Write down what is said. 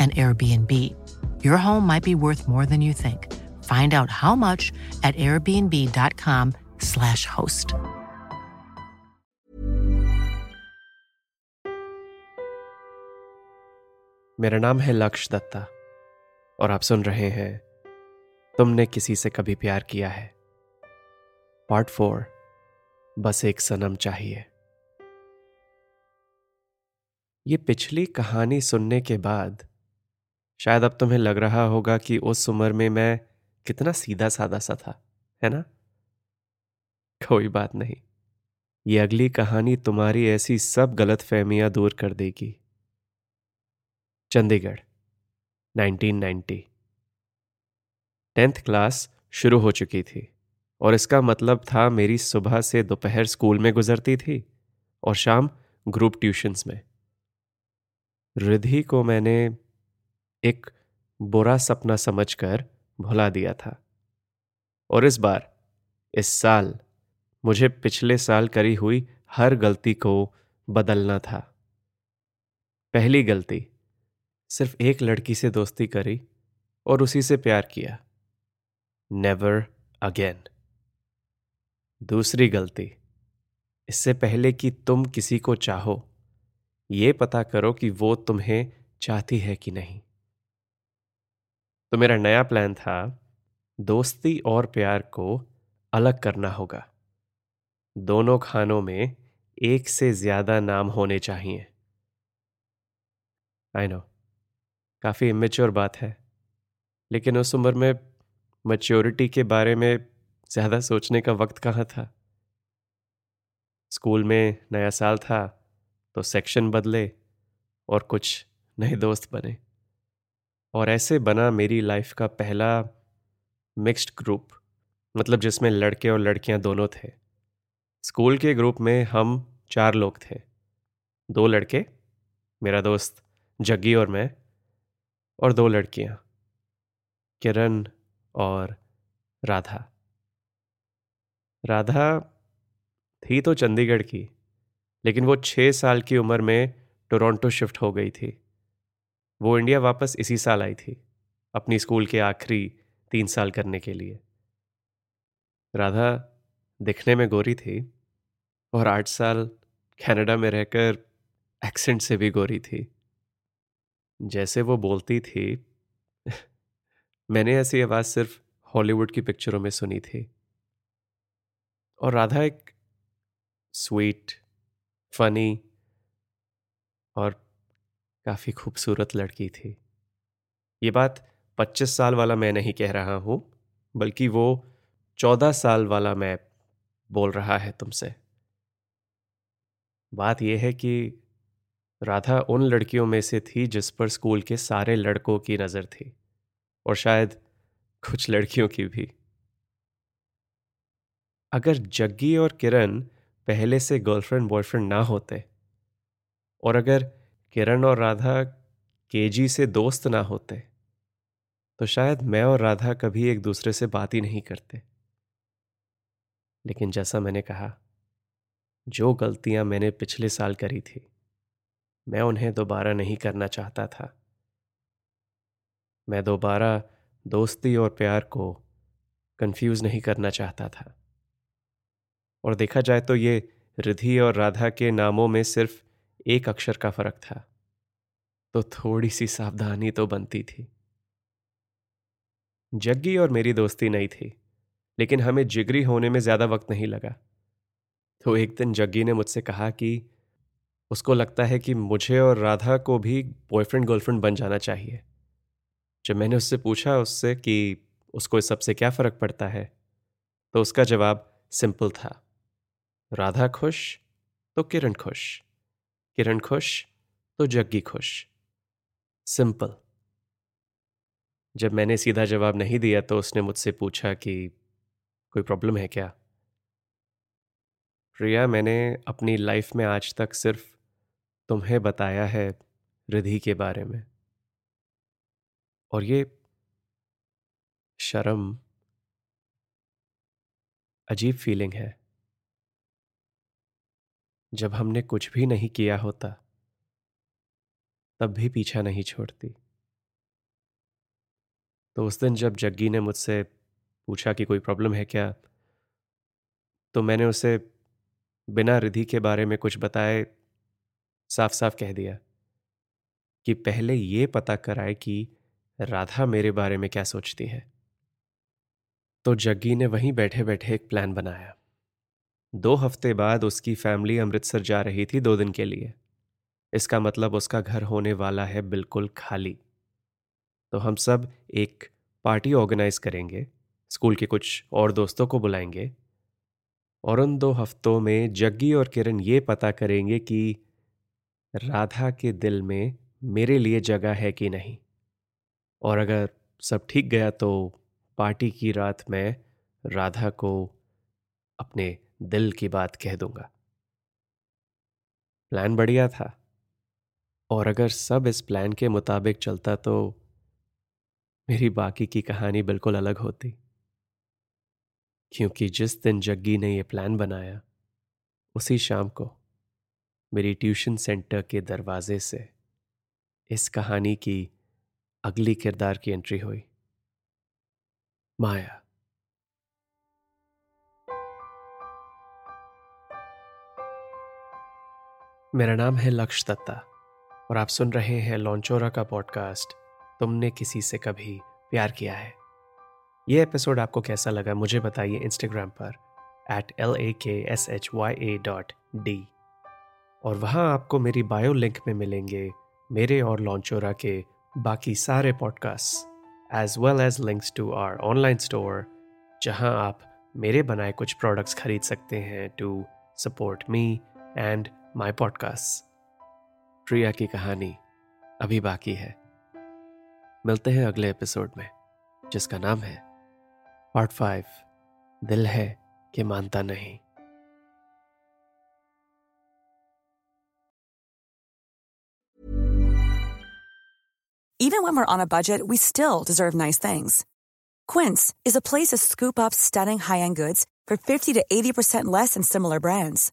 an Airbnb. Your home might be worth more than you think. Find out how much at airbnb.com/slash host. मेरा नाम है लक्ष्य दत्ता और आप सुन रहे हैं तुमने किसी से कभी प्यार किया है पार्ट फोर बस एक सनम चाहिए ये पिछली कहानी सुनने के बाद शायद अब तुम्हें लग रहा होगा कि उस उम्र में मैं कितना सीधा सादा सा था, है ना? कोई बात नहीं। ये अगली कहानी तुम्हारी ऐसी सब गलत फहमियाँ दूर कर देगी। चंडीगढ़ 1990 टेंथ क्लास शुरू हो चुकी थी और इसका मतलब था मेरी सुबह से दोपहर स्कूल में गुजरती थी और शाम ग्रुप ट्यूशंस में। रिधि को मैंने एक बुरा सपना समझकर भुला दिया था। और इस बार, इस साल, मुझे पिछले साल करी हुई हर गलती को बदलना था। पहली गलती, सिर्फ़ एक लड़की से दोस्ती करी और उसी से प्यार किया। नेवर अगेन दूसरी गलती, इससे पहले कि तुम किसी को चाहो, ये पता करो कि वो तुम्हें चाहती है कि नहीं। तो मेरा नया प्लान था, दोस्ती और प्यार को अलग करना होगा। दोनों खानों में एक से ज़्यादा नाम होने चाहिए। आई नो काफ़ी इमेच्योर बात है, लेकिन उस उम्र में मच्योरिटी के बारे में ज़्यादा सोचने का वक्त कहाँ था? स्कूल में नया साल था तो सेक्शन बदले और कुछ नए दोस्त बने। और ऐसे बना मेरी लाइफ का पहला मिक्स्ड ग्रुप मतलब जिसमें लड़के और लड़कियाँ दोनों थे। स्कूल के ग्रुप में हम चार लोग थे। दो लड़के, मेरा दोस्त जग्गी और मैं, और दो लड़कियाँ, किरण और राधा। राधा थी तो चंडीगढ़ की, लेकिन वो छः साल की उम्र में टोरंटो शिफ्ट हो गई थी। वो इंडिया वापस इसी साल आई थी, अपनी स्कूल के आखिरी तीन साल करने के लिए। राधा दिखने में गोरी थी और आठ साल कनाडा में रहकर एक्सेंट से भी गोरी थी। जैसे वो बोलती थी, मैंने ऐसी आवाज़ सिर्फ़ हॉलीवुड की पिक्चरों में सुनी थी। और राधा एक स्वीट फनी और काफ़ी खूबसूरत लड़की थी। ये बात 25 साल वाला मैं नहीं कह रहा हूँ, बल्कि वो 14 साल वाला मैं बोल रहा है तुमसे। बात यह है कि राधा उन लड़कियों में से थी जिस पर स्कूल के सारे लड़कों की नज़र थी, और शायद कुछ लड़कियों की भी। अगर जग्गी और किरण पहले से गर्लफ्रेंड बॉयफ्रेंड ना होते, और अगर किरण और राधा केजी से दोस्त ना होते तो शायद मैं और राधा कभी एक दूसरे से बात ही नहीं करते। लेकिन जैसा मैंने कहा, जो गलतियाँ मैंने पिछले साल करी थी, मैं उन्हें दोबारा नहीं करना चाहता था। मैं दोबारा दोस्ती और प्यार को कंफ्यूज नहीं करना चाहता था। और देखा जाए तो ये रिधि और राधा के नामों में सिर्फ़ एक अक्षर का फ़र्क था। तो थोड़ी सी सावधानी तो बनती थी। जग्गी और मेरी दोस्ती नहीं थी, लेकिन हमें जिगरी होने में ज़्यादा वक्त नहीं लगा। तो एक दिन जग्गी ने मुझसे कहा कि उसको लगता है कि मुझे और राधा को भी बॉयफ्रेंड गर्लफ्रेंड बन जाना चाहिए। जब मैंने उससे पूछा उससे कि उसको इस सबसे क्या फ़र्क पड़ता है तो उसका जवाब सिंपल था। राधा खुश तो किरण खुश। किरण खुश तो जग्गी खुश। सिंपल। जब मैंने सीधा जवाब नहीं दिया तो उसने मुझसे पूछा कि, कोई प्रॉब्लम है क्या? प्रिया मैंने अपनी लाइफ में आज तक सिर्फ़ तुम्हें बताया है रिधि के बारे में। और ये शर्म, अजीब फीलिंग है। जब हमने कुछ भी नहीं किया होता, तब भी पीछा नहीं छोड़ती। तो उस दिन जब जग्गी ने मुझसे पूछा कि कोई प्रॉब्लम है क्या तो मैंने उसे बिना रिधि के बारे में कुछ बताए साफ़ साफ़ कह दिया कि पहले ये पता कराए कि राधा मेरे बारे में क्या सोचती है। तो जग्गी ने वहीं बैठे बैठे एक प्लान बनाया। दो हफ़्ते बाद उसकी फैमिली अमृतसर जा रही थी दो दिन के लिए। इसका मतलब उसका घर होने वाला है बिल्कुल खाली। तो हम सब एक पार्टी ऑर्गेनाइज करेंगे, स्कूल के कुछ और दोस्तों को बुलाएँगे और उन दो हफ्तों में जग्गी और किरण ये पता करेंगे कि राधा के दिल में मेरे लिए जगह है कि नहीं। और अगर सब ठीक गया तो पार्टी की रात में राधा को अपने दिल की बात कह दूँगा। प्लान बढ़िया था। और अगर सब इस प्लान के मुताबिक चलता तो मेरी बाकी की कहानी बिल्कुल अलग होती। क्योंकि जिस दिन जग्गी ने यह प्लान बनाया, उसी शाम को मेरी ट्यूशन सेंटर के दरवाजे से इस कहानी की अगली किरदार की एंट्री हुई। माया। मेरा नाम है लक्ष दत्ता और आप सुन रहे हैं लॉन्चोरा का पॉडकास्ट। तुमने किसी से कभी प्यार किया है? ये एपिसोड आपको कैसा लगा मुझे बताइए इंस्टाग्राम पर at L A K S H Y A dot D और वहाँ आपको मेरी बायो लिंक में मिलेंगे मेरे और लॉन्चोरा के बाकी सारे podcast as well as links to our online store जहाँ आप मेरे बनाए कुछ प्रोडक्ट्स खरीद सकते हैं to support me and my podcast Priya की कहानी अभी बाकी है मिलते हैं अगले एपिसोड में जिसका नाम है पार्ट फाइव दिल है कि मानता नहीं Even when we're on a budget, we still deserve nice things. Quince is a place to scoop up stunning high-end goods for 50 to 80% less than similar brands.